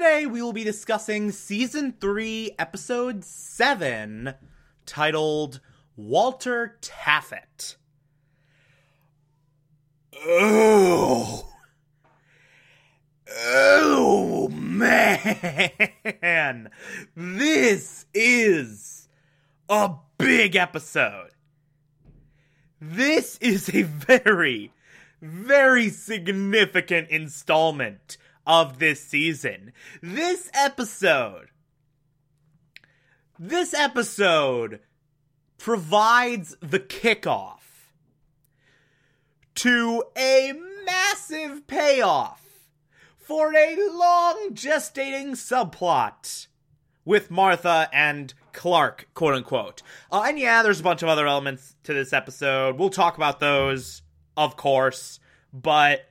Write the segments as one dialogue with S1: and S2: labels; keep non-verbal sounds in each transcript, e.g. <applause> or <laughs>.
S1: Today we will be discussing season 3, episode 7, titled Walter Taffet. Oh. Oh man. This is a big episode. This is a very, very significant installment of this season. This episode, this episode provides the kickoff to a massive payoff for a long gestating subplot with Martha and Clark, quote unquote. Uh, and yeah, there's a bunch of other elements to this episode. We'll talk about those, of course, but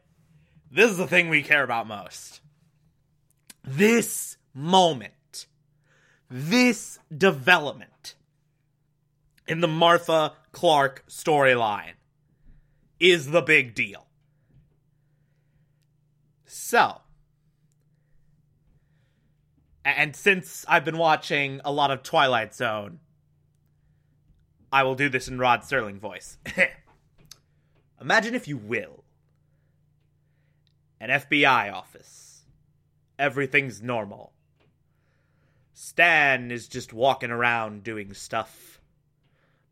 S1: this is the thing we care about most. This moment, this development in the Martha Clark storyline is the big deal. So, and since I've been watching a lot of Twilight Zone, I will do this in Rod Serling voice. <laughs> Imagine, if you will, an FBI office. Everything's normal. Stan is just walking around doing stuff.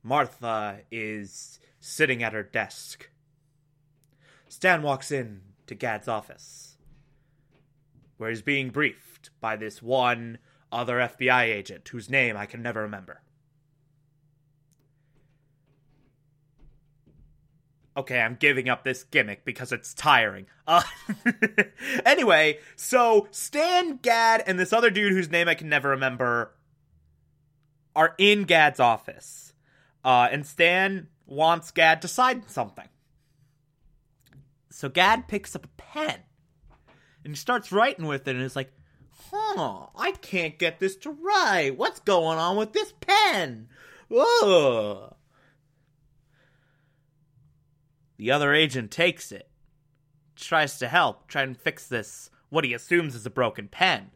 S1: Martha is sitting at her desk. Stan walks in to Gad's office, where he's being briefed by this one other FBI agent whose name I can never remember. Okay, I'm giving up this gimmick because it's tiring. Uh, <laughs> anyway, so Stan, Gad, and this other dude whose name I can never remember are in Gad's office. Uh, and Stan wants Gad to sign something. So Gad picks up a pen and he starts writing with it and is like, huh, I can't get this to write. What's going on with this pen? Ugh. The other agent takes it, tries to help, try and fix this, what he assumes is a broken pen.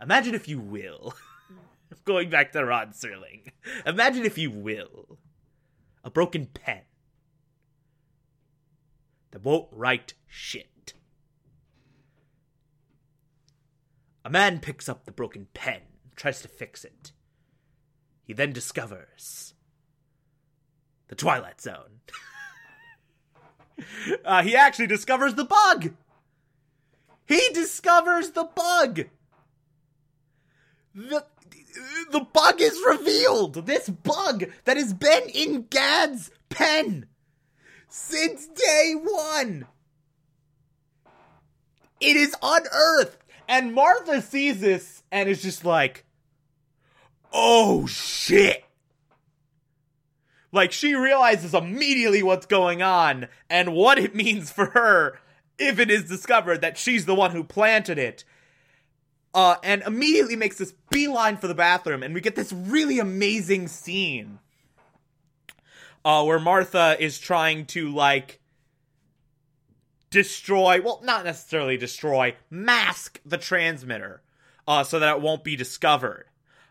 S1: Imagine, if you will, <laughs> going back to Rod Serling, imagine, if you will, a broken pen that won't write shit. A man picks up the broken pen, tries to fix it. He then discovers the Twilight Zone. <laughs> uh, he actually discovers the bug. He discovers the bug. The the bug is revealed. This bug that has been in Gad's pen since day one. It is unearthed. And Martha sees this and is just like, oh shit. Like she realizes immediately what's going on and what it <laughs> means for her if it is discovered that she's the one who planted it. Uh, and immediately makes this beeline for the bathroom, and we get this really amazing scene uh, where Martha is trying to like destroy, well, not necessarily destroy, mask the transmitter uh, so that it won't be discovered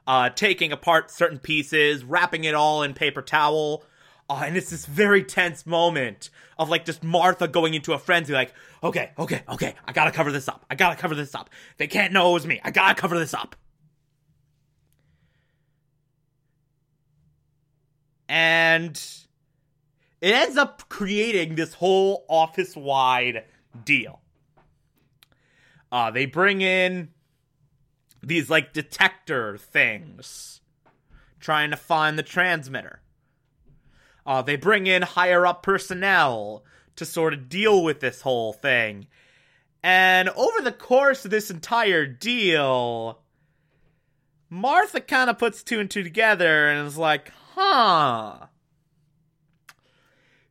S1: uh, taking apart certain pieces, wrapping it all in paper towel. Uh, and it's this very tense moment of like just Martha going into a frenzy, like, okay, okay, okay, I gotta cover this up. I gotta cover this up. They can't know it was me. I gotta cover this up. And it ends up creating this whole office wide deal. Uh, they bring in these like detector things trying to find the transmitter. Uh, they bring in higher up personnel to sort of deal with this whole thing. And over the course of this entire deal, Martha kind of puts two and two together and is like, huh.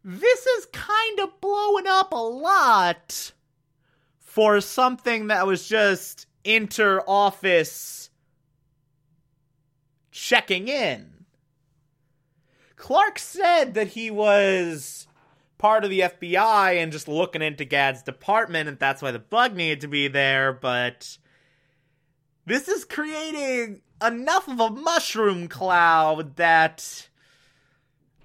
S1: This is kind of blowing up a lot for something that was just inter office checking in. Clark said that he was part of the FBI and just looking into Gad's department, and that's why the bug needed to be there, but this is creating enough of a mushroom cloud that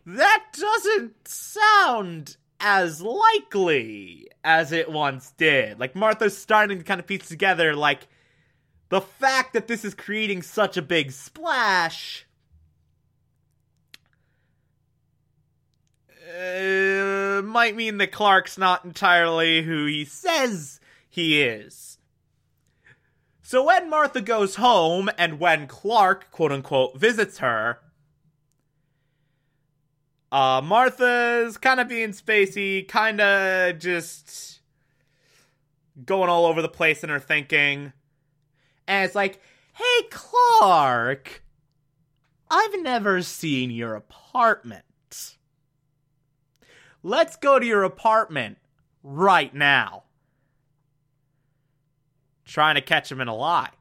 S1: that doesn't sound as likely as it once did. Like Martha's starting to kind of piece together like the fact that this is creating such a big splash uh, might mean that Clark's not entirely who he says he is. So when Martha goes home and when Clark, quote unquote, visits her, uh, Martha's kind of being spacey, kind of just going all over the place in her thinking. And it's like, hey, Clark, I've never seen your apartment. Let's go to your apartment right now. Trying to catch him in a lie.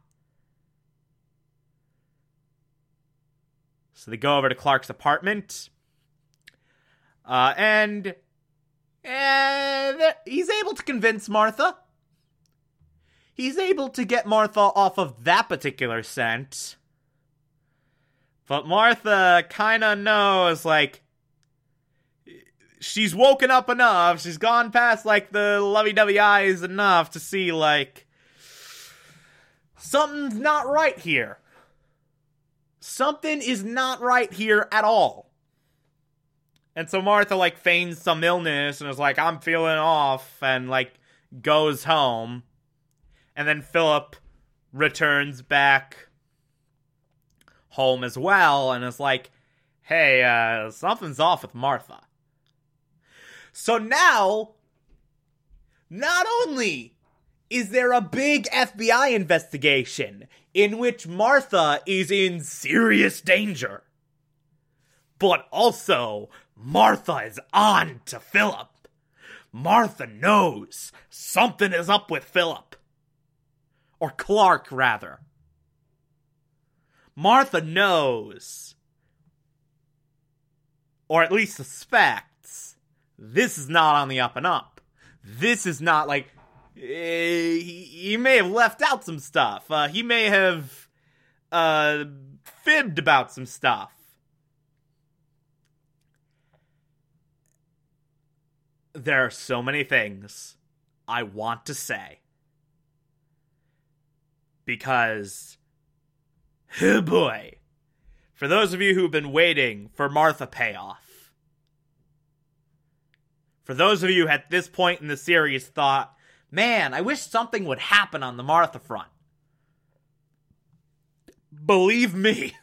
S1: So they go over to Clark's apartment. Uh, and and he's able to convince Martha. He's able to get Martha off of that particular scent. But Martha kind of knows, like, she's woken up enough. She's gone past like the lovey-dovey eyes enough to see like something's not right here. Something is not right here at all. And so Martha like feigns some illness and is like, I'm feeling off, and like goes home. And then Philip returns back home as well and is like, hey, uh, something's off with Martha. So now, not only is there a big FBI investigation in which Martha is in serious danger, but also Martha is on to Philip. Martha knows something is up with Philip. Or Clark, rather. Martha knows, or at least suspects, this is not on the up and up. This is not like uh, he, he, may have left out some stuff. Uh, he may have uh, fibbed about some stuff. There are so many things I want to say. Because, oh boy, for those of you who've been waiting for Martha payoff, for those of you at this point in the series thought, man, I wish something would happen on the Martha front. Believe me,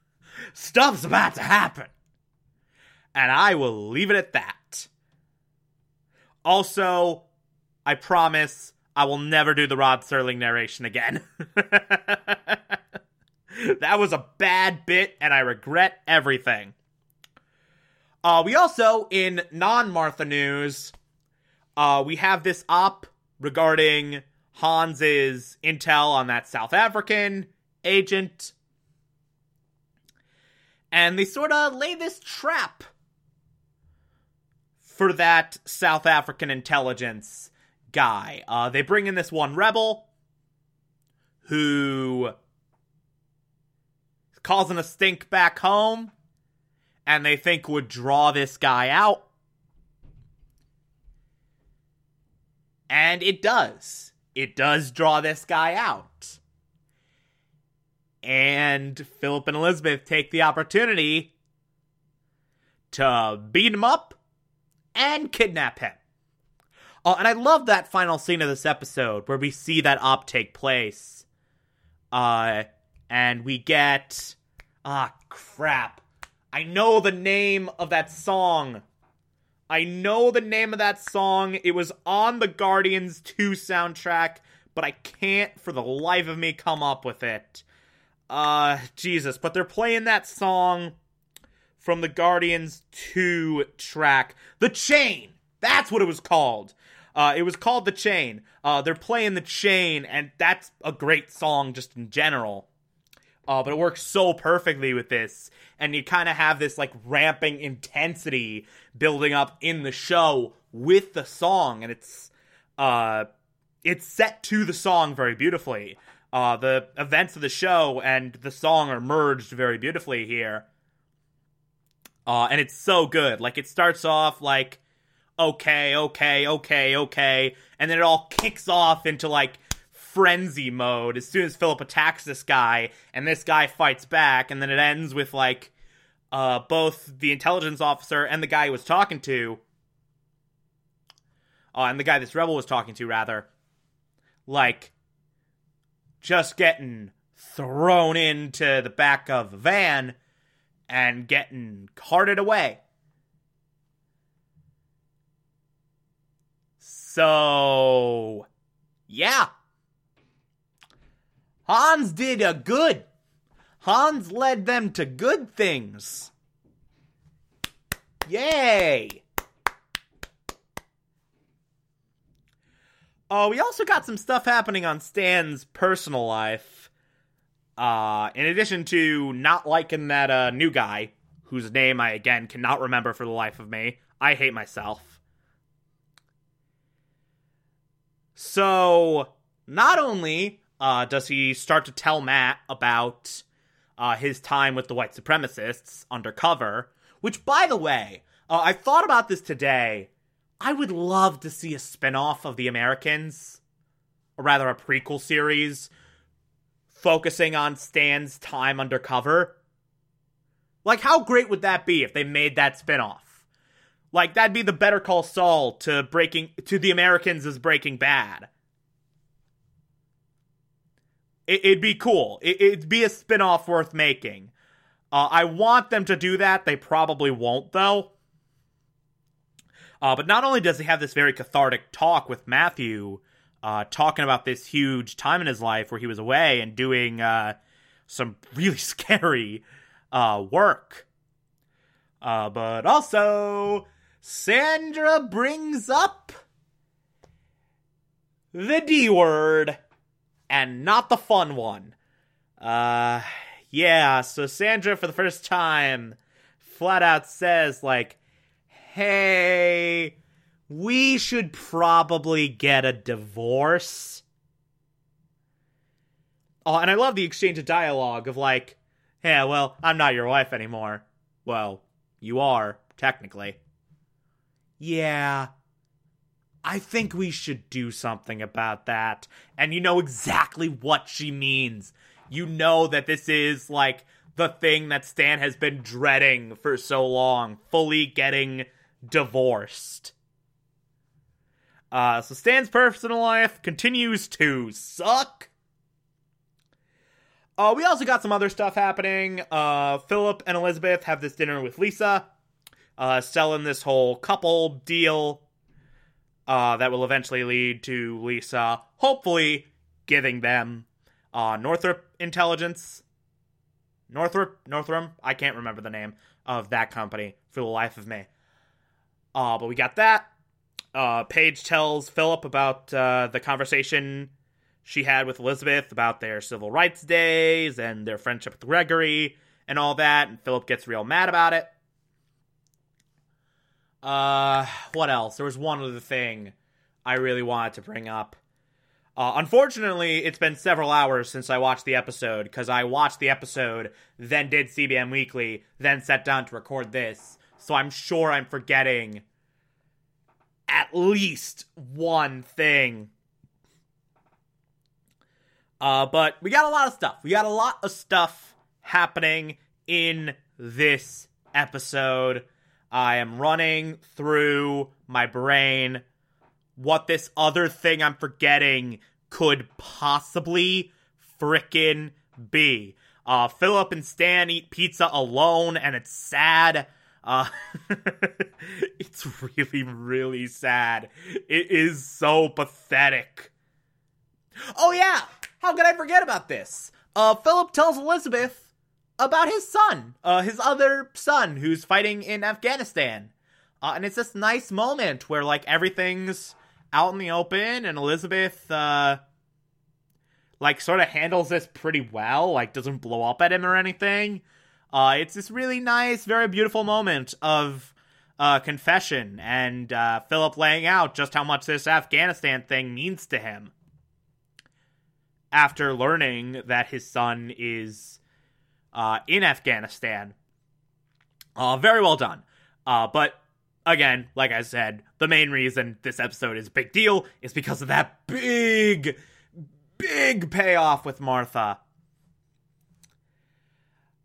S1: <laughs> stuff's about to happen. And I will leave it at that. Also, I promise I will never do the Rod Serling narration again. <laughs> that was a bad bit, and I regret everything. Uh, we also, in non Martha news, uh, we have this op regarding Hans's intel on that South African agent. And they sort of lay this trap for that South African intelligence guy. Uh, they bring in this one rebel who is causing a stink back home and they think would draw this guy out. And it does. It does draw this guy out. And Philip and Elizabeth take the opportunity to beat him up and kidnap him. Oh, and I love that final scene of this episode where we see that op take place. Uh, and we get. Ah, crap. I know the name of that song. I know the name of that song. It was on the Guardians 2 soundtrack, but I can't for the life of me come up with it. Uh, Jesus, but they're playing that song from the Guardians 2 track. The Chain! That's what it was called. Uh, it was called The Chain. Uh, they're playing The Chain, and that's a great song just in general. Uh, but it works so perfectly with this. And you kind of have this like ramping intensity building up in the show with the song. And it's, uh, it's set to the song very beautifully. Uh, the events of the show and the song are merged very beautifully here. Uh, and it's so good. Like it starts off like okay, okay, okay, okay, and then it all kicks off into like frenzy mode as soon as Philip attacks this guy and this guy fights back, and then it ends with like uh, both the intelligence officer and the guy he was talking to, uh, and the guy this rebel was talking to, rather, like just getting thrown into the back of a van and getting carted away. So, yeah. Hans did a good. Hans led them to good things. Yay! Oh, we also got some stuff happening on Stan's personal life. Uh, in addition to not liking that uh, new guy, whose name I again cannot remember for the life of me. I hate myself. So, not only uh, does he start to tell Matt about uh, his time with the white supremacists undercover, which, by the way, uh, I thought about this today. I would love to see a spin off of The Americans, or rather, a prequel series focusing on Stan's time undercover. Like, how great would that be if they made that spinoff? Like that'd be the Better Call Saul to breaking to the Americans as Breaking Bad. It, would be cool. It, would be a spin-off worth making. Uh, I want them to do that. They probably won't though. Uh, but not only does he have this very cathartic talk with Matthew, uh, talking about this huge time in his life where he was away and doing uh, some really <laughs> scary uh, work, uh, but also Sandra brings up the D word and not the fun one. Uh, yeah, so Sandra, for the first time, flat out says, like, hey, we should probably get a divorce. Oh, and I love the exchange of dialogue of, like, yeah, well, I'm not your wife anymore. Well, you are, technically yeah, I think we should do something about that. And you know exactly what she means. You know that this is like the thing that Stan has been dreading for so long fully getting divorced. Uh, so Stan's personal life continues to suck. Uh, we also got some other stuff happening. Uh, Philip and Elizabeth have this dinner with Lisa uh, selling this whole couple deal uh, that will eventually lead to Lisa hopefully giving them uh, Northrop intelligence. Northrop, Northrum, I can't remember the name of that company for the life of me. Uh, but we got that. Uh, Paige tells Philip about uh, the conversation she had with Elizabeth about their civil rights days and their friendship with Gregory and all that, and Philip gets real mad about it. Uh, what else? There was one other thing I really wanted to bring up. Uh, unfortunately, it's been several hours since I watched the episode because I watched the episode, then did CBM Weekly, then sat down to record this. So I'm sure I'm forgetting at least one thing. Uh, but we got a lot of stuff. We got a lot of stuff happening in this episode. I am running through my brain what this other thing I'm forgetting could possibly frickin' be. Uh, Philip and Stan eat pizza alone, and it's sad. Uh, <laughs> it's really, really sad. It is so pathetic. Oh yeah, how could I forget about this? Uh, Philip tells Elizabeth about his son, uh, his other son who's fighting in Afghanistan. Uh, and it's this nice moment where like everything's out in the open and Elizabeth, uh, like sort of handles this pretty well, like doesn't blow up at him or anything. Uh, it's this really nice, very beautiful moment of uh, confession and uh, Philip laying out just how much this Afghanistan thing means to him after learning that his son is uh, in Afghanistan. Uh, very well done. Uh, but again, like I said, the main reason this episode is a big deal is because of that big, big payoff with Martha.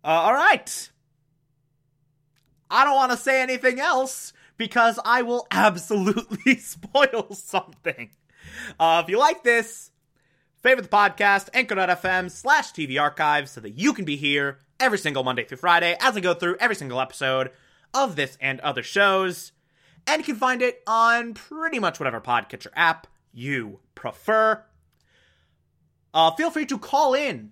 S1: Uh, all right. I don't want to say anything else because I will <laughs> absolutely <laughs> spoil something. Uh, if you like this, favorite the podcast, anchor.fm slash TV archives so that you can be here every single Monday through Friday as I go through every single episode of this and other shows. And you can find it on pretty much whatever podcatcher app you prefer. Uh, feel free to call in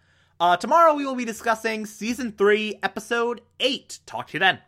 S1: Uh, tomorrow we will be discussing Season 3, Episode 8. Talk to you then.